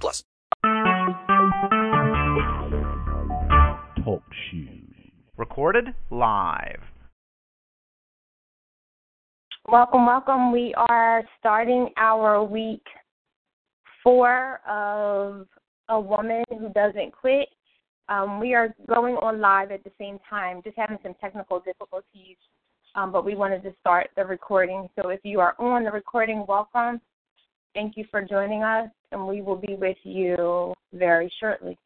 plus. Talk shoes. Recorded live. Welcome, welcome. We are starting our week four of a woman who doesn't quit. Um, we are going on live at the same time, just having some technical difficulties, um, but we wanted to start the recording. So if you are on the recording, welcome. Thank you for joining us, and we will be with you very shortly.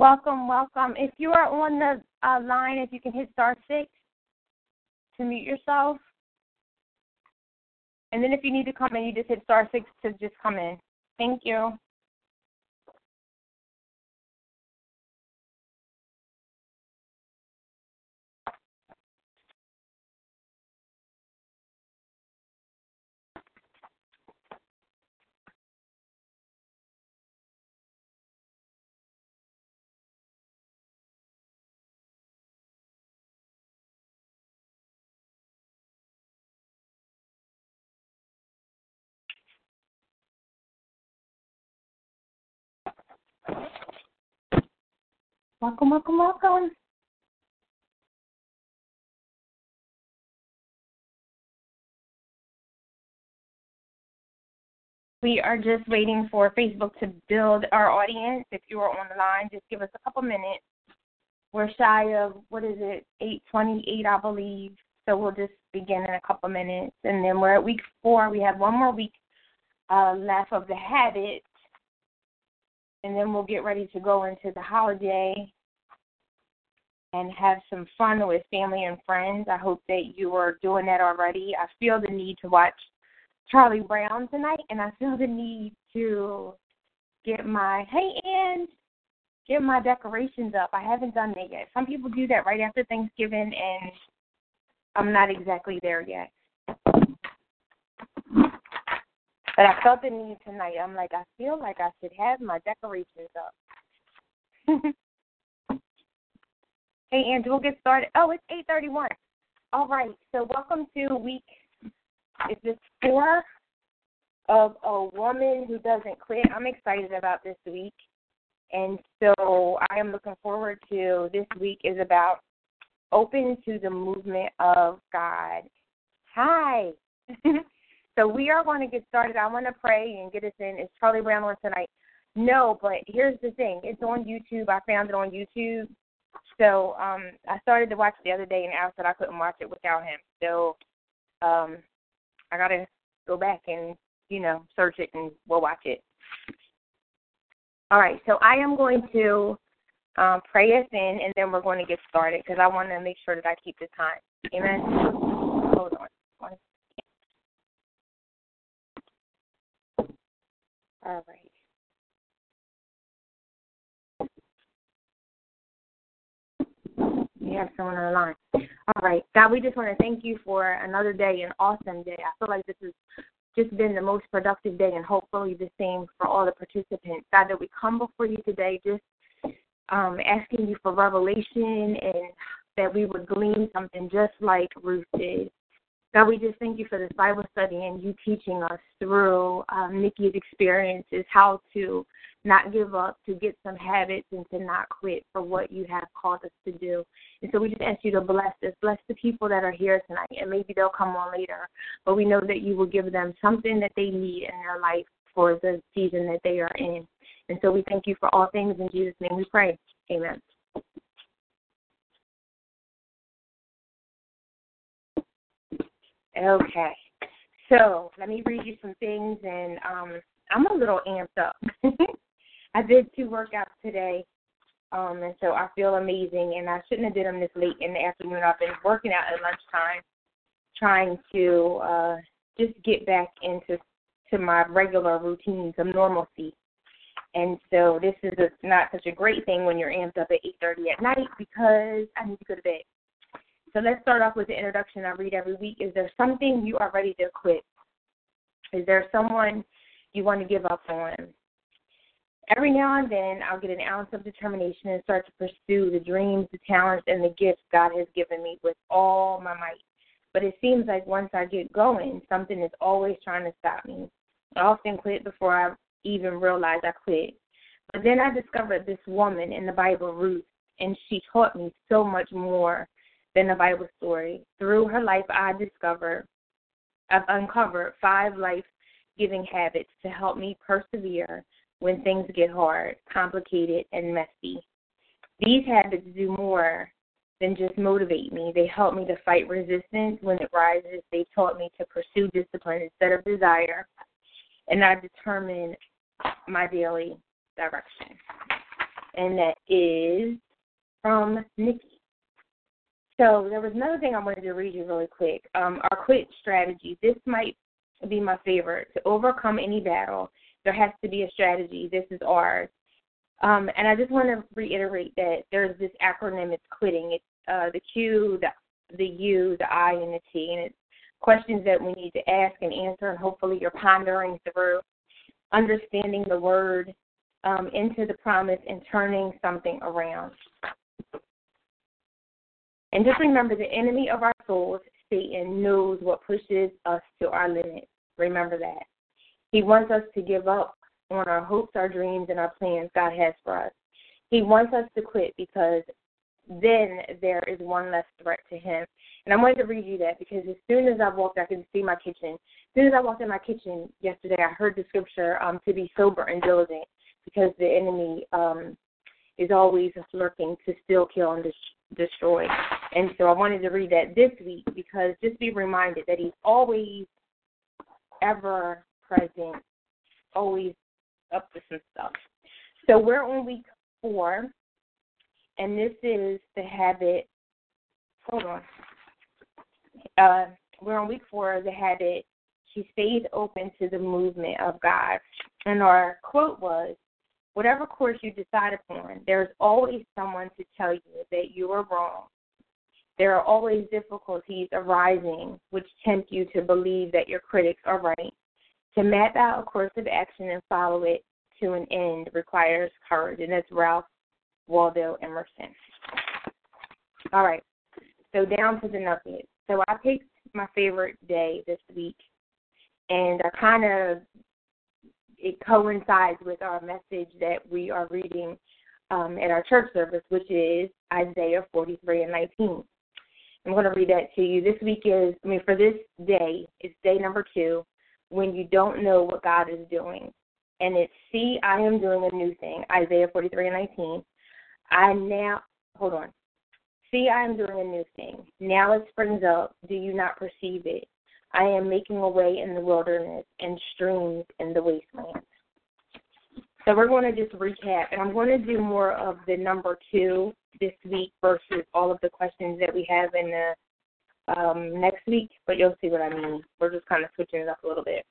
Welcome, welcome. If you are on the uh, line, if you can hit star six to mute yourself. And then if you need to come in, you just hit star six to just come in. Thank you. Welcome, welcome, welcome. We are just waiting for Facebook to build our audience. If you are on the line, just give us a couple minutes. We're shy of what is it, eight twenty-eight, I believe. So we'll just begin in a couple minutes, and then we're at week four. We have one more week uh, left of the habit, and then we'll get ready to go into the holiday and have some fun with family and friends. I hope that you are doing that already. I feel the need to watch Charlie Brown tonight, and I feel the need to get my hey and get my decorations up. I haven't done that yet. Some people do that right after Thanksgiving, and I'm not exactly there yet. But I felt the need tonight. I'm like, I feel like I should have my decorations up. hey, Andrew, we'll get started. Oh, it's 8:31. All right. So welcome to week. Is this four of a woman who doesn't quit? I'm excited about this week, and so I am looking forward to this week. Is about open to the movement of God. Hi. So we are going to get started. I want to pray and get us in. Is Charlie Brown on tonight? No, but here's the thing. It's on YouTube. I found it on YouTube. So um I started to watch the other day and Al said I couldn't watch it without him. So um I gotta go back and, you know, search it and we'll watch it. All right, so I am going to um, pray us in, and then we're going to get started because I want to make sure that I keep the time. Amen. Hold on. One All right. We have someone on the line. All right. God, we just want to thank you for another day, an awesome day. I feel like this has just been the most productive day and hopefully the same for all the participants. God, that we come before you today just um, asking you for revelation and that we would glean something just like Ruth did. God, we just thank you for this Bible study and you teaching us through um, Nikki's experiences how to not give up, to get some habits, and to not quit for what you have called us to do. And so we just ask you to bless us, bless the people that are here tonight, and maybe they'll come on later. But we know that you will give them something that they need in their life for the season that they are in. And so we thank you for all things. In Jesus' name we pray. Amen. Okay. So let me read you some things, and um, I'm a little amped up. I did two workouts today, um, and so I feel amazing. And I shouldn't have did them this late in the afternoon. I've been working out at lunchtime, trying to uh, just get back into to my regular routines of normalcy. And so this is a, not such a great thing when you're amped up at 8:30 at night because I need to go to bed. So let's start off with the introduction I read every week. Is there something you are ready to quit? Is there someone you want to give up on? Every now and then, I'll get an ounce of determination and start to pursue the dreams, the talents, and the gifts God has given me with all my might. But it seems like once I get going, something is always trying to stop me. I often quit before I even realize I quit. But then I discovered this woman in the Bible, Ruth, and she taught me so much more than the Bible story. Through her life, I discovered, I've uncovered five life giving habits to help me persevere when things get hard, complicated, and messy. These habits do more than just motivate me. They help me to fight resistance when it rises. They taught me to pursue discipline instead of desire. And I determine my daily direction. And that is from Nikki. So there was another thing I wanted to read you really quick. Um, our quit strategy. This might be my favorite. To overcome any battle, there has to be a strategy. This is ours. Um, and I just want to reiterate that there's this acronym. It's quitting. It's uh, the Q, the the U, the I, and the T, and it's questions that we need to ask and answer. And hopefully, you're pondering through, understanding the word um, into the promise, and turning something around. And just remember the enemy of our souls, Satan, knows what pushes us to our limits. Remember that. He wants us to give up on our hopes, our dreams, and our plans God has for us. He wants us to quit because then there is one less threat to him. And I'm going to read you that because as soon as I walked, I could see my kitchen. As soon as I walked in my kitchen yesterday, I heard the scripture um, to be sober and diligent because the enemy um, is always lurking to steal, kill, and destroy. And so I wanted to read that this week because just be reminded that he's always ever present, always up to some stuff. So we're on week four, and this is the habit. Hold on. Uh, we're on week four of the habit. She stays open to the movement of God. And our quote was Whatever course you decide upon, there's always someone to tell you that you are wrong. There are always difficulties arising which tempt you to believe that your critics are right. To map out a course of action and follow it to an end requires courage, and that's Ralph Waldo Emerson. All right, so down to the nugget. So I picked my favorite day this week, and I kind of it coincides with our message that we are reading um, at our church service, which is Isaiah 43 and 19. I'm going to read that to you. This week is, I mean, for this day, it's day number two when you don't know what God is doing. And it's, see, I am doing a new thing, Isaiah 43 and 19. I now, hold on. See, I am doing a new thing. Now it springs up. Do you not perceive it? I am making a way in the wilderness and streams in the wasteland. So we're going to just recap, and I'm going to do more of the number two this week versus all of the questions that we have in the um, next week, but you'll see what I mean. We're just kind of switching it up a little bit.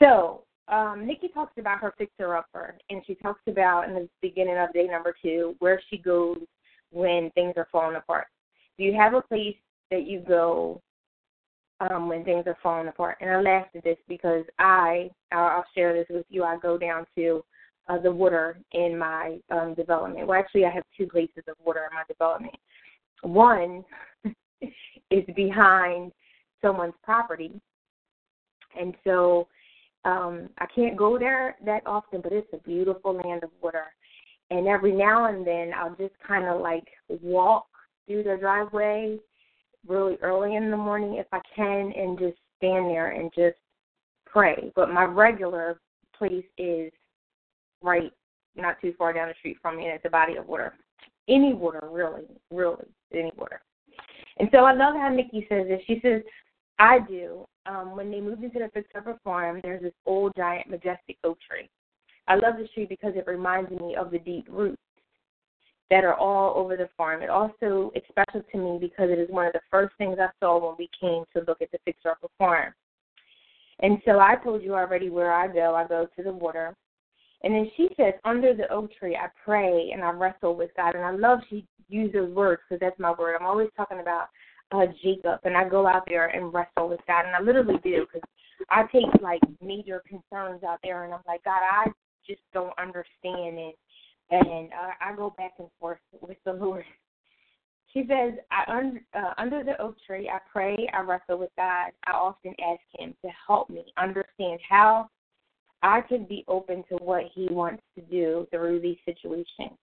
So um, Nikki talks about her fixer-upper, and she talks about in the beginning of day number two where she goes when things are falling apart. Do you have a place that you go um, when things are falling apart? And I laughed at this because I, I'll, share this with you. I go down to uh, the water in my um, development. Well, actually, I have two places of water in my development. One is behind someone's property, and so um, I can't go there that often, but it's a beautiful land of water. And every now and then, I'll just kind of like walk through the driveway really early in the morning if I can, and just stand there and just pray. But my regular place is right not too far down the street from me, and it's a body of water. Any water, really, really, any water. And so I love how Nikki says this. She says, I do. Um, when they moved into the Fix Upper Farm, there's this old, giant, majestic oak tree. I love this tree because it reminds me of the deep roots that are all over the farm. It also is special to me because it is one of the first things I saw when we came to look at the Fix Upper Farm. And so I told you already where I go. I go to the water. And then she says, under the oak tree, I pray and I wrestle with God. And I love she used those words because that's my word. I'm always talking about uh, Jacob, and I go out there and wrestle with God, and I literally do because I take like major concerns out there, and I'm like, God, I just don't understand it, and uh, I go back and forth with the Lord. He says, I un- uh, under the oak tree, I pray, I wrestle with God. I often ask Him to help me understand how I can be open to what He wants to do through these situations.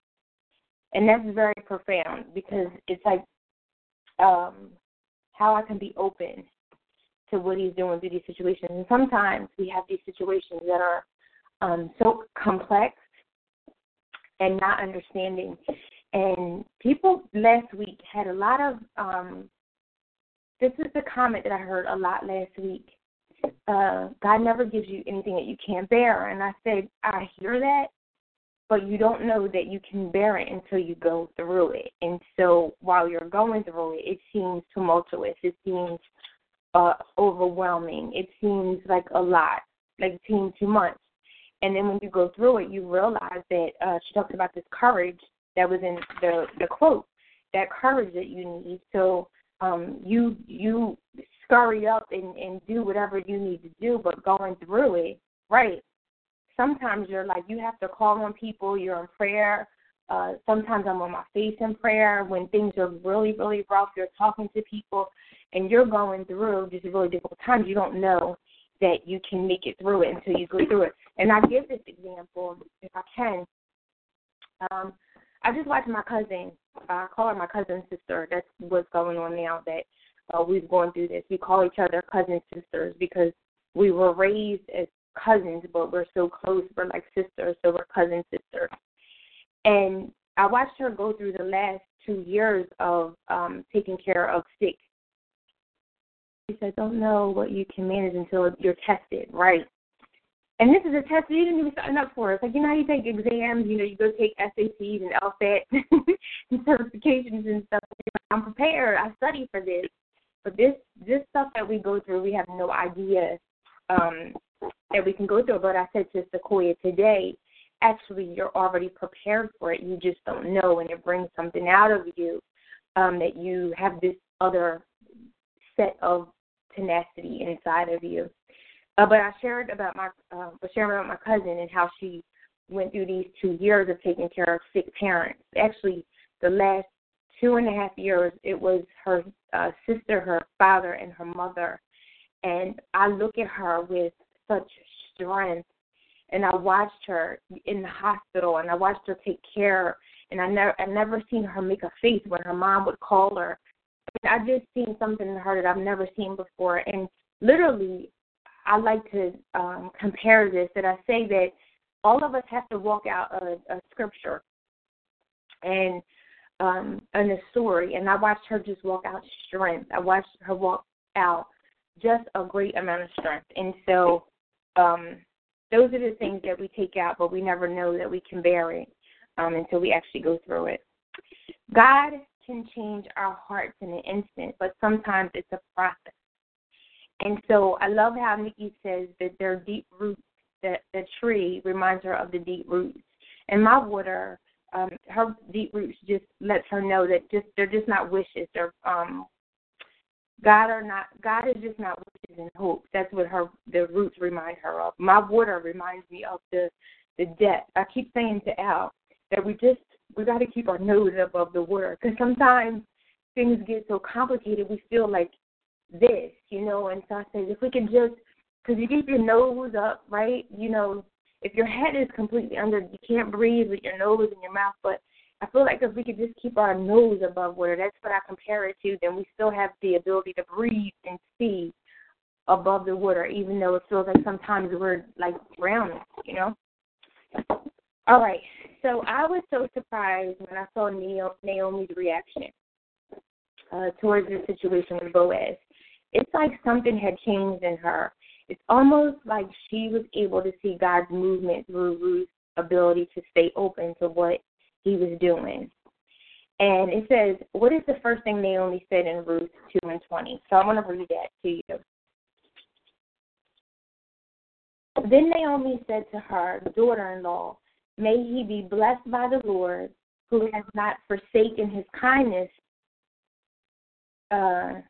And that's very profound because it's like um, how I can be open to what he's doing through these situations. And sometimes we have these situations that are um, so complex and not understanding. And people last week had a lot of. Um, this is the comment that I heard a lot last week. Uh, God never gives you anything that you can't bear, and I said I hear that, but you don't know that you can bear it until you go through it. And so while you're going through it, it seems tumultuous. It seems uh, overwhelming. It seems like a lot, like it seems too much. And then when you go through it, you realize that uh, she talks about this courage that was in the the quote, that courage that you need. So um, you you scurry up and and do whatever you need to do, but going through it, right? sometimes you're like you have to call on people. You're in prayer. Uh, sometimes I'm on my face in prayer when things are really, really rough. You're talking to people, and you're going through just really difficult times. You don't know that you can make it through it until you go through it. And I give this example if I can. Um, I just watched my cousin. I call her my cousin sister. That's what's going on now. That uh, we've gone through this. We call each other cousin sisters because we were raised as cousins, but we're so close. We're like sisters, so we're cousin sisters. And I watched her go through the last two years of um taking care of sick. She said, "Don't know what you can manage until you're tested, right?" And this is a test that you didn't even sign up for. It's like you know how you take exams, you know, you go take SATs and LSAT and certifications and stuff. I'm prepared. I study for this, but this this stuff that we go through, we have no idea um, that we can go through. But I said to Sequoia today, actually, you're already prepared for it. You just don't know, and it brings something out of you um, that you have this other set of tenacity inside of you. Uh, but I shared about my uh, sharing about my cousin and how she went through these two years of taking care of sick parents. Actually, the last two and a half years, it was her uh, sister, her father, and her mother. And I look at her with such strength. And I watched her in the hospital, and I watched her take care. And I never, I never seen her make a face when her mom would call her. And I just seen something in her that I've never seen before. And literally, I like to um, compare this. That I say that all of us have to walk out a, a scripture and um and a story and I watched her just walk out strength. I watched her walk out just a great amount of strength. And so um, those are the things that we take out, but we never know that we can bear it um, until we actually go through it. God can change our hearts in an instant, but sometimes it's a process. And so I love how Nikki says that there are deep roots, that the tree reminds her of the deep roots. And my water um, her deep roots just lets her know that just they're just not wishes. They're um, God are not God is just not wishes and hopes. That's what her the roots remind her of. My water reminds me of the the depth. I keep saying to Al that we just we got to keep our nose above the water because sometimes things get so complicated. We feel like this, you know. And so I said, if we could just because you keep your nose up, right? You know, if your head is completely under, you can't breathe with your nose and your mouth. But I feel like if we could just keep our nose above water, that's what I compare it to, then we still have the ability to breathe and see above the water, even though it feels like sometimes we're like drowning, you know? All right. So I was so surprised when I saw Naomi's reaction uh, towards the situation with Boaz. It's like something had changed in her it's almost like she was able to see God's movement through Ruth's ability to stay open to what he was doing. And it says, what is the first thing Naomi said in Ruth 2 and 20? So I'm going to read that to you. Then Naomi said to her daughter in law, May he be blessed by the Lord, who has not forsaken his kindness uh,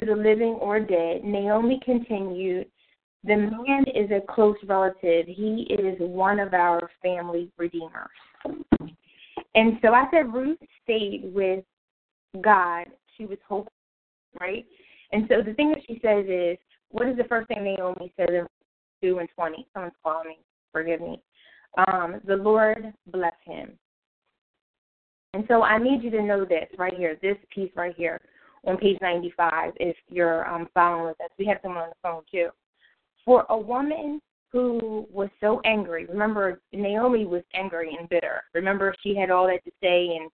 to the living or dead. Naomi continued, The man is a close relative. He is one of our family redeemers. And so I said Ruth stayed with God. She was hoping, right? And so the thing that she says is, what is the first thing Naomi says in 2 and 20? Someone's calling me. Forgive me. Um, the Lord bless him. And so I need you to know this right here, this piece right here on page 95 if you're um, following with us. We have someone on the phone too. For a woman who was so angry, remember Naomi was angry and bitter. Remember she had all that to say and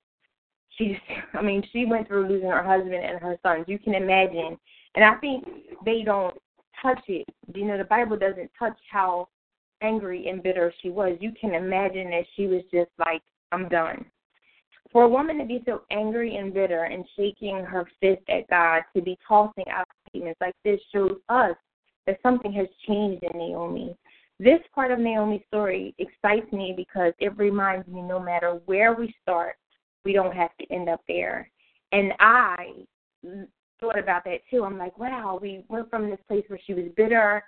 she just, I mean, she went through losing her husband and her sons. You can imagine. And I think they don't touch it. You know, the Bible doesn't touch how angry and bitter she was. You can imagine that she was just like, I'm done. For a woman to be so angry and bitter and shaking her fist at God, to be tossing out statements like this shows us that something has changed in Naomi. This part of Naomi's story excites me because it reminds me no matter where we start, we don't have to end up there. And I thought about that too. I'm like, wow, we went from this place where she was bitter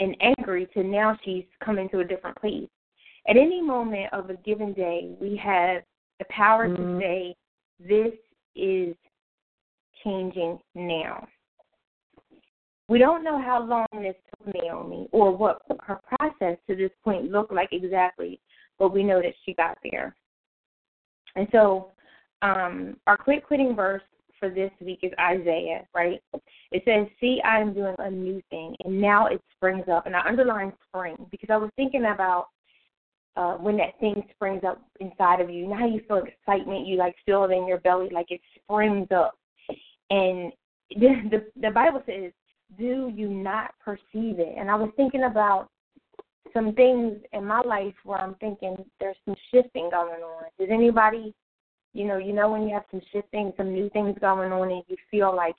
and angry to now she's coming to a different place. At any moment of a given day, we have the power mm-hmm. to say, this is changing now. We don't know how long this took Naomi or what her process to this point looked like exactly, but we know that she got there. And so, um, our quit quitting verse for this week is Isaiah, right? It says, See, I am doing a new thing, and now it springs up. And I underline spring because I was thinking about uh, when that thing springs up inside of you. Now you feel excitement. You like feel it in your belly, like it springs up. And the, the the Bible says, "Do you not perceive it?" And I was thinking about some things in my life where I'm thinking there's some shifting going on. Does anybody, you know, you know when you have some shifting, some new things going on, and you feel like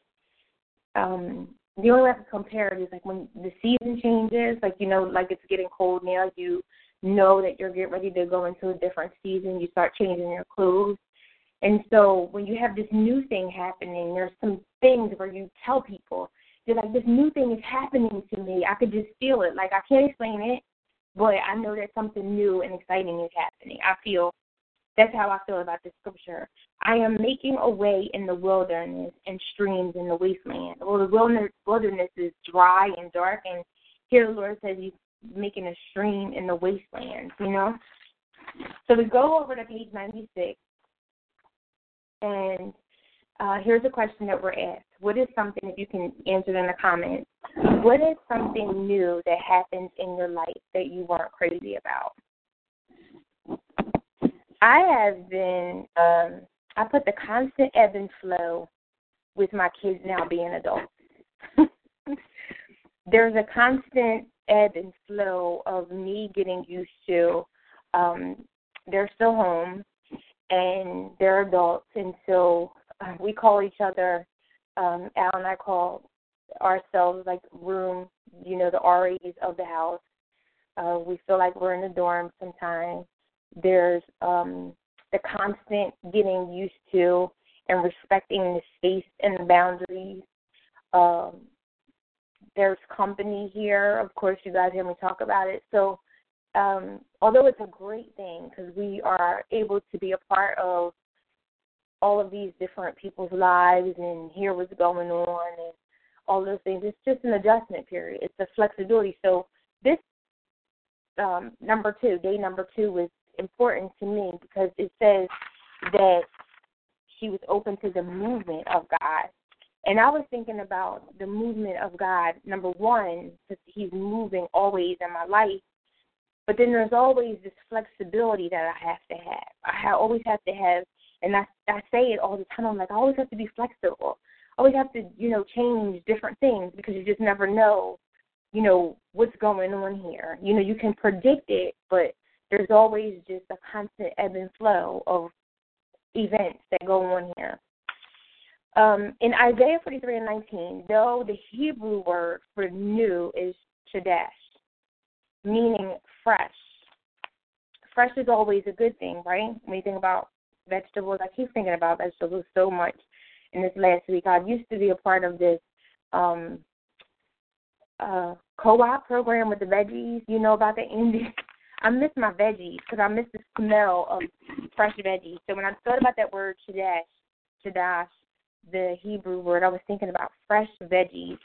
um the only way I can compare it is like when the season changes, like you know, like it's getting cold now, you know that you're getting ready to go into a different season. You start changing your clothes. And so when you have this new thing happening, there's some things where you tell people, you're like, this new thing is happening to me. I could just feel it. Like I can't explain it, but I know that something new and exciting is happening. I feel that's how I feel about this scripture. I am making a way in the wilderness and streams in the wasteland. Well, the wilderness, is dry and dark, and here the Lord says He's making a stream in the wasteland, you know? So we go over to page 96, and uh, here's a question that we're asked. What is something, if you can answer in the comments, what is something new that happens in your life that you weren't crazy about? I have been, um, I put the constant ebb and flow with my kids now being adults. There's a constant ebb and flow of me getting used to um they're still home and they're adults and so uh, we call each other um Al and I call ourselves like room, you know, the REs of the house. Uh we feel like we're in the dorm sometimes. There's um, the constant getting used to and respecting the space and the boundaries. Um, there's company here. Of course, you guys hear me talk about it. So, um, although it's a great thing because we are able to be a part of all of these different people's lives and hear what's going on and all those things, it's just an adjustment period. It's a flexibility. So, this um, number two, day number two, was important to me because it says that she was open to the movement of God. And I was thinking about the movement of God, number one, because He's moving always in my life. But then there's always this flexibility that I have to have. I always have to have, and I, I say it all the time. I'm like, I always have to be flexible. I always have to, you know, change different things because you just never know, you know, what's going on here. You know, you can predict it, but there's always just a constant ebb and flow of events that go on here. Um, in Isaiah 43 and 19, though the Hebrew word for new is chadash, meaning fresh. Fresh is always a good thing, right? When you think about vegetables, I keep thinking about vegetables so much in this last week. I used to be a part of this um, uh, co-op program with the veggies. You know about the Indian I miss my veggies because I miss the smell of fresh veggies. So when I thought about that word chadash, chadash, the Hebrew word, I was thinking about fresh veggies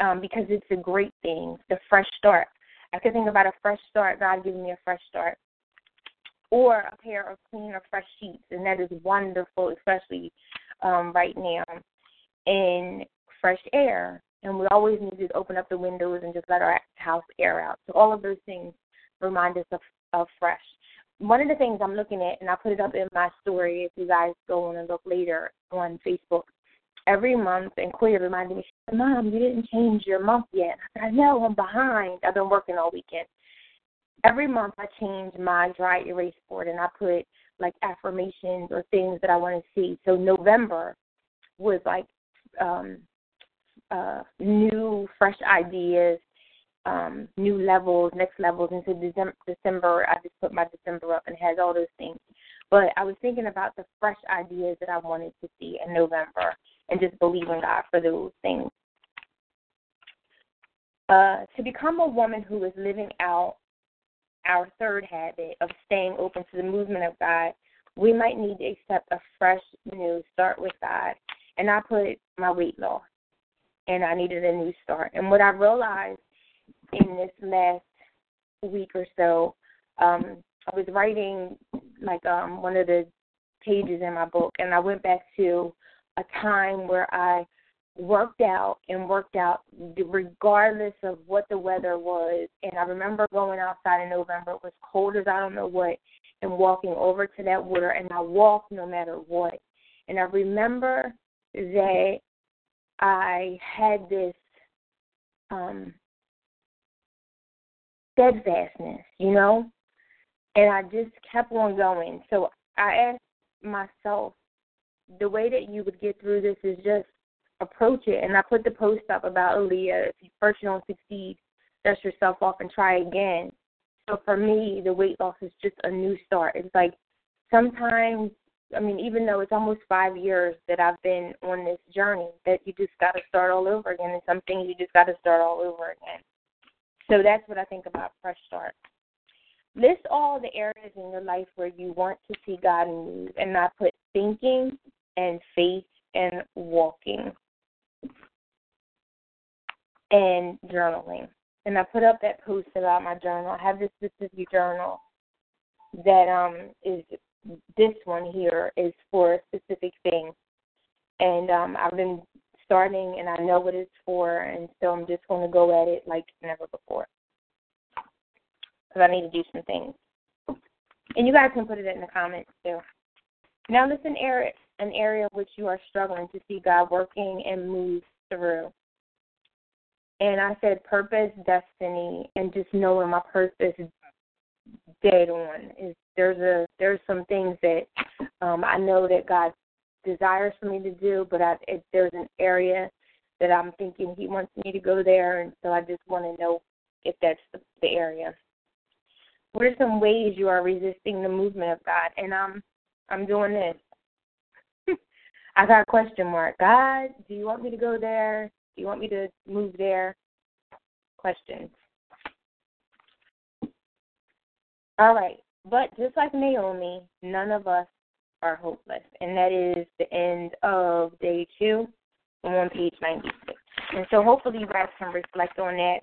um, because it's a great thing, the fresh start. I could think about a fresh start, God giving me a fresh start, or a pair of clean or fresh sheets, and that is wonderful, especially um, right now, in fresh air. And we always need to open up the windows and just let our house air out. So all of those things remind us of, of fresh. One of the things I'm looking at, and I put it up in my story if you guys go on and look later on Facebook, every month, and Queer reminded me, she said, Mom, you didn't change your month yet. I said, I know, I'm behind. I've been working all weekend. Every month I change my dry erase board and I put like affirmations or things that I want to see. So November was like um uh new fresh ideas um, new levels, next levels into December, December. I just put my December up and has all those things. But I was thinking about the fresh ideas that I wanted to see in November and just believing God for those things. Uh, to become a woman who is living out our third habit of staying open to the movement of God, we might need to accept a fresh new start with God. And I put my weight loss, and I needed a new start. And what I realized in this last week or so, um, I was writing like um, one of the pages in my book, and I went back to a time where I worked out and worked out regardless of what the weather was. And I remember going outside in November, it was cold as I don't know what, and walking over to that water, and I walked no matter what. And I remember that I had this um steadfastness, you know? And I just kept on going. So I asked myself, the way that you would get through this is just approach it. And I put the post up about Aaliyah, if you first you don't succeed, dust yourself off and try again. So for me, the weight loss is just a new start. It's like sometimes, I mean, even though it's almost five years that I've been on this journey, that you just got to start all over again. And some things you just got to start all over again. So that's what I think about fresh start. List all the areas in your life where you want to see God move, and not put thinking and faith and walking and journaling. And I put up that post about my journal. I have this specific journal that um is this one here is for a specific thing. And um I've been starting and I know what it's for, and so I'm just going to go at it like never before. Because I need to do some things. And you guys can put it in the comments too. Now, this is an area, an area which you are struggling to see God working and move through. And I said purpose, destiny, and just knowing my purpose dead on. Is there's a there's some things that um I know that God desires for me to do, but I, if there's an area that I'm thinking he wants me to go there, and so I just want to know if that's the, the area. What are some ways you are resisting the movement of God? And I'm I'm doing this. I got a question mark. God, do you want me to go there? Do you want me to move there? Questions. All right. But just like Naomi, none of us are hopeless. And that is the end of day two on page 96. And so hopefully you guys can reflect on that.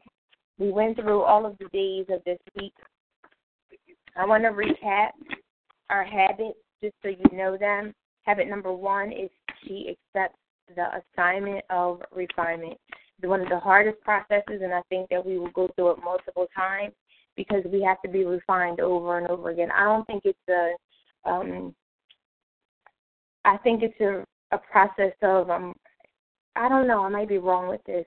We went through all of the days of this week. I want to recap our habits just so you know them. Habit number one is she accepts the assignment of refinement. It's one of the hardest processes, and I think that we will go through it multiple times because we have to be refined over and over again. I don't think it's a, um, I think it's a, a process of, um, I don't know, I might be wrong with this.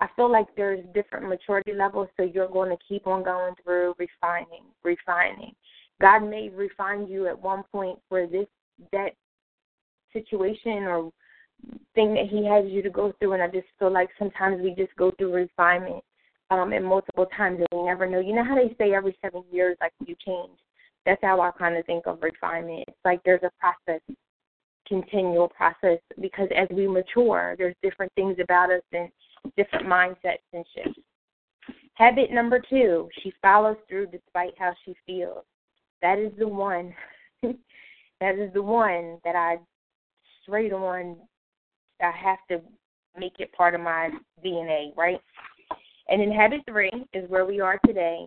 I feel like there's different maturity levels, so you're going to keep on going through refining, refining. God may refine you at one point for this that situation or thing that He has you to go through, and I just feel like sometimes we just go through refinement um, and multiple times, and we never know. You know how they say every seven years, like you change. That's how I kind of think of refinement. It's like there's a process, continual process, because as we mature, there's different things about us and different mindsets and shifts. Habit number two, she follows through despite how she feels. That is the one. that is the one that I straight on. I have to make it part of my DNA, right? And in habit three is where we are today.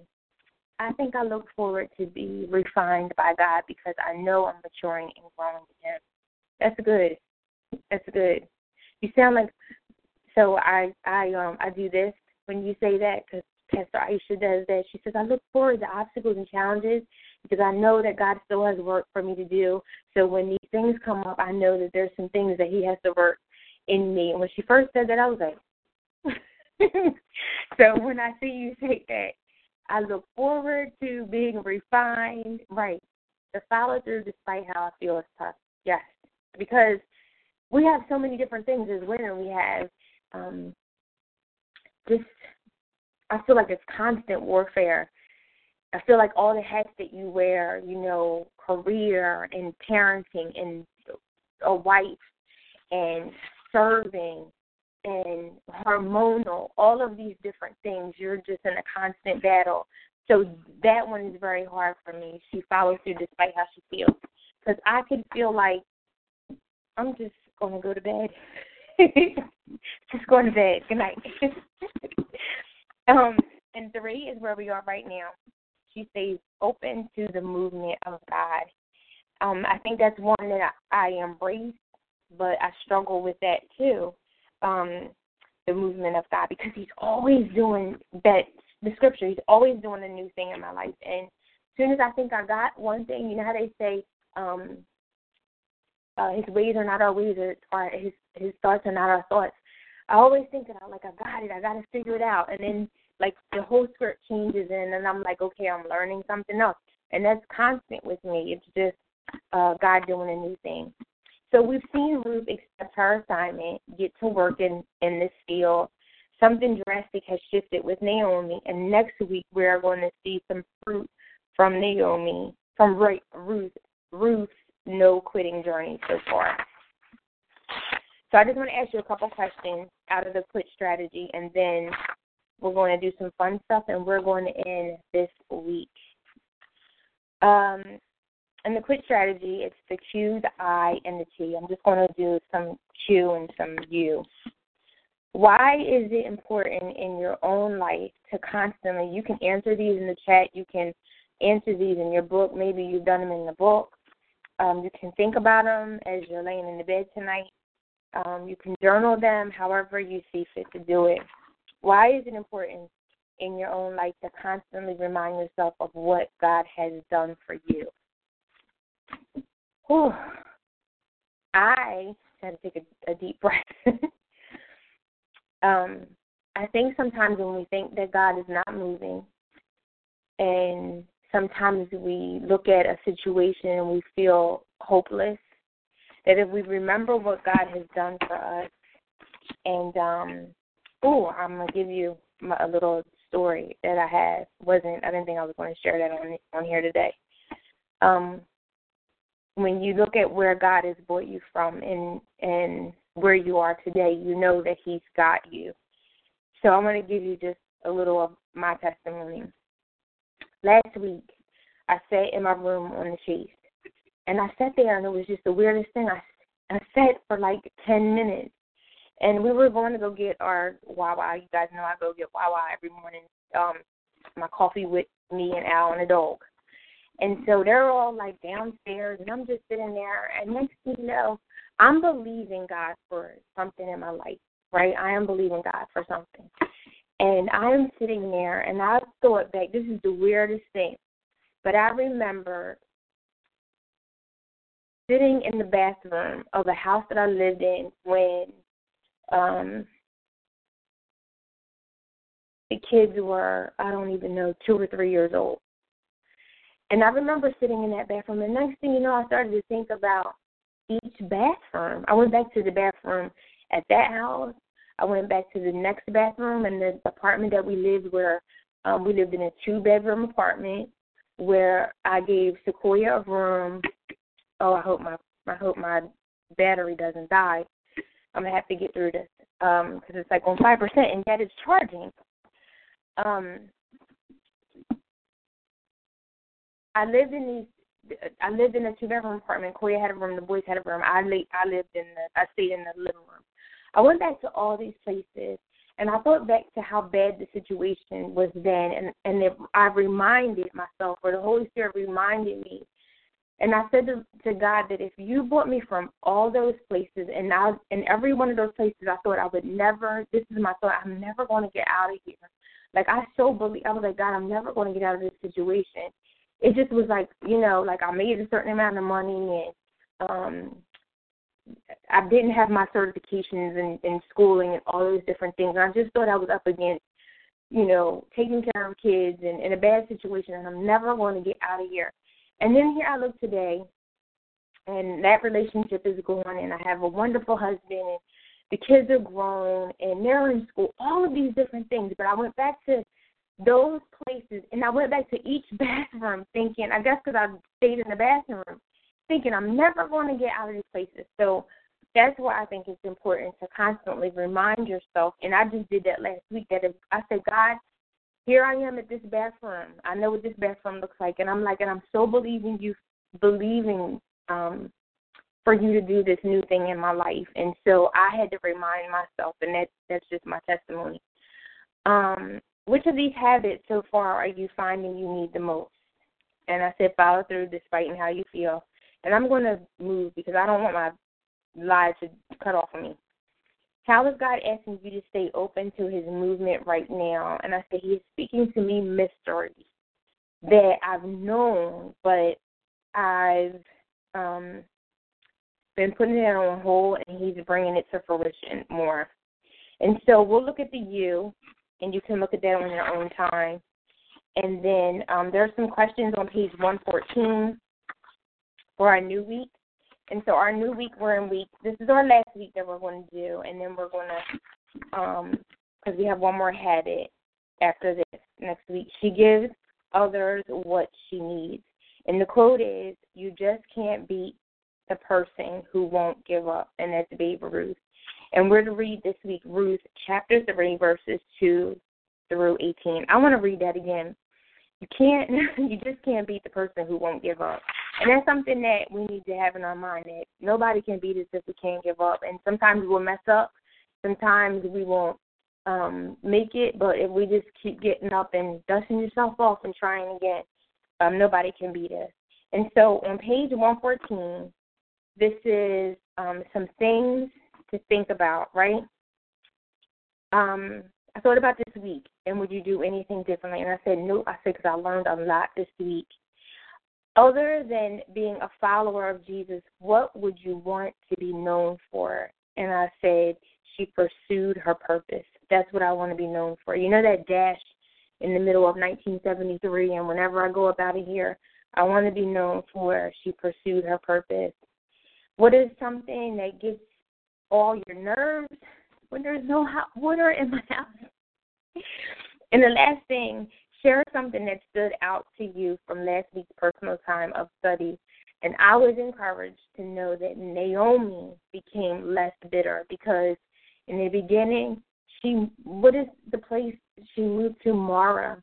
I think I look forward to be refined by God because I know I'm maturing and growing in Him. That's good. That's good. You sound like so. I I um I do this when you say that because Pastor Aisha does that. She says I look forward to obstacles and challenges because I know that God still has work for me to do. So when these things come up, I know that there's some things that He has to work in me. And when she first said that, I was like. so when I see you say that, I look forward to being refined. Right. To follow through despite how I feel is tough. Yes. Because we have so many different things as women. We have um just I feel like it's constant warfare. I feel like all the hats that you wear, you know, career and parenting and a wife and serving and hormonal, all of these different things. You're just in a constant battle. So that one is very hard for me. She follows through despite how she feels. Because I could feel like I'm just going to go to bed. just going to bed. Good night. um, and three is where we are right now. She stays open to the movement of God. Um, I think that's one that I, I embrace, but I struggle with that too um, the movement of God because He's always doing that. The scripture, He's always doing a new thing in my life. And as soon as I think I got one thing, you know how they say, um, uh, His ways are not our ways, or His His thoughts are not our thoughts. I always think that I'm like, I got it, I got to figure it out, and then like the whole script changes, and I'm like, okay, I'm learning something else, and that's constant with me. It's just uh, God doing a new thing. So we've seen Ruth accept her assignment, get to work in, in this field. Something drastic has shifted with Naomi, and next week we are going to see some fruit from Naomi, from Ruth, Ruth's no quitting journey so far. So I just want to ask you a couple questions out of the quit strategy, and then we're going to do some fun stuff, and we're going to end this week. Um, and the quit strategy, it's the Q, the I, and the T. I'm just going to do some Q and some U. Why is it important in your own life to constantly, you can answer these in the chat, you can answer these in your book, maybe you've done them in the book. Um, you can think about them as you're laying in the bed tonight. Um, you can journal them however you see fit to do it. Why is it important in your own life to constantly remind yourself of what God has done for you? Whew. I had to take a, a deep breath. um, I think sometimes when we think that God is not moving, and sometimes we look at a situation and we feel hopeless, that if we remember what God has done for us, and um, oh, I'm gonna give you a little story that I had wasn't I didn't think I was going to share that on on here today. Um, when you look at where God has brought you from and and where you are today, you know that He's got you. So I'm going to give you just a little of my testimony. Last week, I sat in my room on the chase, and I sat there, and it was just the weirdest thing. I I sat for like ten minutes, and we were going to go get our Wawa. You guys know I go get Wawa every morning. Um, my coffee with me and Al and the dog. And so they're all like downstairs, and I'm just sitting there. And next thing you know, I'm believing God for something in my life, right? I am believing God for something. And I am sitting there, and I thought back, this is the weirdest thing. But I remember sitting in the bathroom of a house that I lived in when um the kids were, I don't even know, two or three years old. And I remember sitting in that bathroom, and next thing you know, I started to think about each bathroom. I went back to the bathroom at that house. I went back to the next bathroom in the apartment that we lived where um we lived in a two bedroom apartment where I gave Sequoia a room. Oh, I hope my I hope my battery doesn't die. I'm gonna have to get through this um because it's like on five percent and yet it's charging. Um, I lived in these. I lived in a two bedroom apartment. Koya had a room. The boys had a room. I lived. I lived in the. I stayed in the living room. I went back to all these places, and I thought back to how bad the situation was then, and and if I reminded myself, or the Holy Spirit reminded me, and I said to, to God that if you brought me from all those places, and I in every one of those places, I thought I would never. This is my thought. I'm never going to get out of here. Like I so believe. I was like, God, I'm never going to get out of this situation it just was like you know like I made a certain amount of money and um I didn't have my certifications and, in schooling and all those different things. And I just thought I was up against, you know, taking care of kids and in a bad situation and I'm never going to get out of here. And then here I look today and that relationship is going and I have a wonderful husband and the kids are grown and they're in school, all of these different things. But I went back to those places, and I went back to each bathroom thinking, I guess because I stayed in the bathroom, thinking I'm never going to get out of these places. So that's why I think it's important to constantly remind yourself. And I just did that last week. That if I said, God, here I am at this bathroom. I know what this bathroom looks like, and I'm like, and I'm so believing you, believing um, for you to do this new thing in my life. And so I had to remind myself, and that that's just my testimony. Um, which of these habits so far are you finding you need the most? And I said, follow through despite how you feel. And I'm going to move because I don't want my lives to cut off of me. How is God asking you to stay open to his movement right now? And I said, He is speaking to me mysteries that I've known, but I've um, been putting it on hold, and He's bringing it to fruition more. And so we'll look at the you and you can look at that on your own time. And then um, there are some questions on page 114 for our new week. And so our new week, we're in week, this is our last week that we're going to do, and then we're going to, um, because we have one more habit after this next week. She gives others what she needs. And the quote is, you just can't beat the person who won't give up, and that's Babe Ruth. And we're to read this week Ruth chapter 3, verses 2 through 18. I want to read that again. You can't, you just can't beat the person who won't give up. And that's something that we need to have in our mind that nobody can beat us if we can't give up. And sometimes we'll mess up, sometimes we won't um, make it, but if we just keep getting up and dusting yourself off and trying again, um, nobody can beat us. And so on page 114, this is um, some things to think about, right? Um, I thought about this week, and would you do anything differently? And I said, no. I said, because I learned a lot this week. Other than being a follower of Jesus, what would you want to be known for? And I said, she pursued her purpose. That's what I want to be known for. You know that dash in the middle of 1973, and whenever I go up out of here, I want to be known for she pursued her purpose. What is something that gets all your nerves when there's no hot water in my house. And the last thing, share something that stood out to you from last week's personal time of study. And I was encouraged to know that Naomi became less bitter because in the beginning, she what is the place she moved to Mara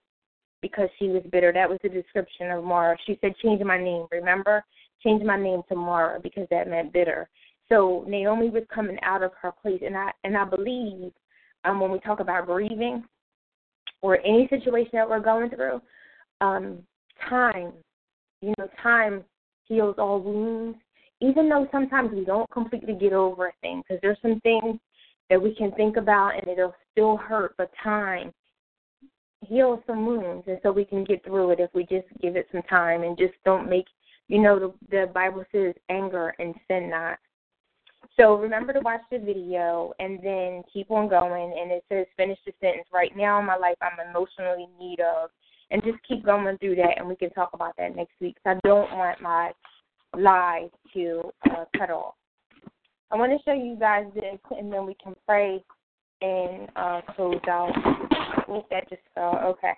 because she was bitter. That was the description of Mara. She said, Change my name, remember? Change my name to Mara because that meant bitter. So Naomi was coming out of her place and I and I believe um when we talk about grieving or any situation that we're going through, um, time, you know, time heals all wounds. Even though sometimes we don't completely get over a thing, because there's some things that we can think about and it'll still hurt, but time heals some wounds, and so we can get through it if we just give it some time and just don't make, you know, the, the Bible says anger and sin not. So remember to watch the video and then keep on going. And it says finish the sentence. Right now in my life, I'm emotionally in need of, and just keep going through that, and we can talk about that next week. Cause I don't want my live to uh, cut off. I want to show you guys this, and then we can pray and uh, close out. If that just fell, okay.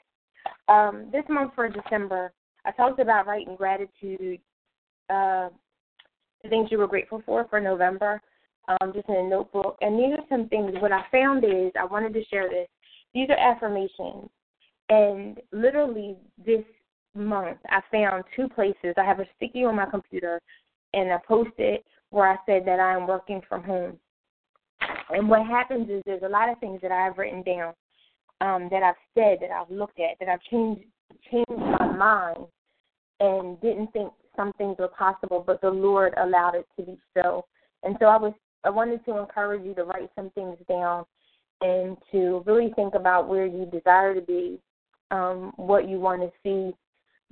Um, this month for December, I talked about writing gratitude, uh, the things you were grateful for for November, um, just in a notebook. And these are some things. What I found is I wanted to share this. These are affirmations, and literally this month I found two places. I have a sticky on my computer, and I posted where I said that I am working from home. And what happens is there's a lot of things that I've written down, um, that I've said, that I've looked at, that I've changed changed my mind and didn't think some things were possible, but the Lord allowed it to be so. And so I was I wanted to encourage you to write some things down and to really think about where you desire to be, um, what you want to see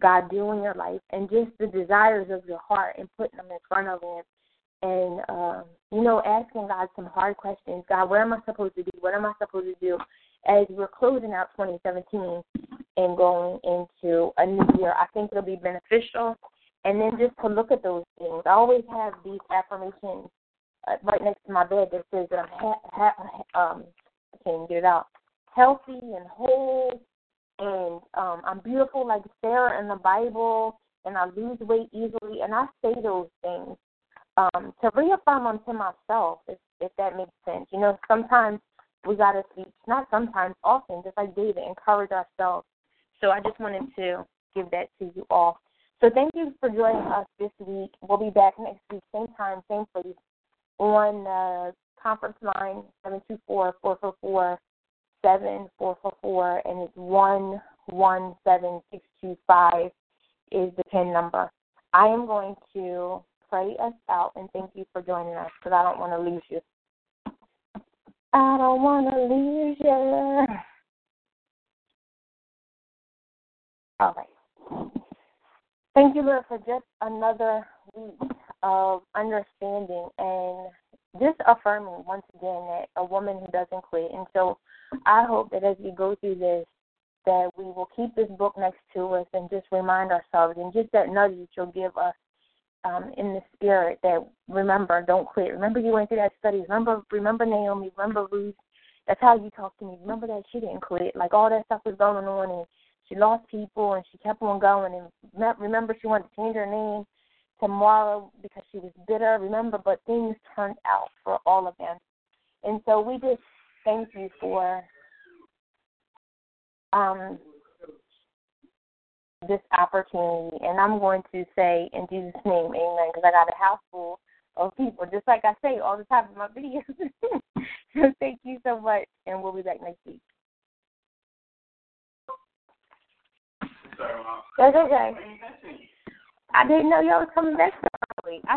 God do in your life, and just the desires of your heart and putting them in front of Him and um, you know, asking God some hard questions. God, where am I supposed to be? What am I supposed to do? As we're closing out 2017 and going into a new year, I think it'll be beneficial. And then just to look at those things. I always have these affirmations right next to my bed that says that I'm ha- ha- um, I can't get it out, healthy and whole, and um, I'm beautiful like Sarah in the Bible, and I lose weight easily. And I say those things um, to reaffirm them to myself, if, if that makes sense. You know, sometimes we got to speak, not sometimes, often, just like David, encourage ourselves. So I just wanted to give that to you all. So thank you for joining us this week. We'll be back next week, same time, same place, on the conference line, 724-444-7444, and it's 117625 is the PIN number. I am going to pray us out and thank you for joining us because I don't want to lose you. I don't want to lose you. All right. Thank you, Lord, for just another week of understanding and just affirming once again that a woman who doesn't quit. And so I hope that as we go through this, that we will keep this book next to us and just remind ourselves and just that nudge that you'll give us um, in the spirit that remember, don't quit. Remember you went through that study. Remember, remember Naomi. Remember Ruth. That's how you talk to me. Remember that she didn't quit. Like all that stuff was going on, and she lost people, and she kept on going. And remember, she wanted to change her name to Mara because she was bitter. Remember, but things turned out for all of them. And so we just thank you for um, this opportunity. And I'm going to say in Jesus' name, amen, because I got a house full of people, just like I say all the time in my videos. so thank you so much, and we'll be back next week. That's okay. I didn't know y'all was coming back so early. I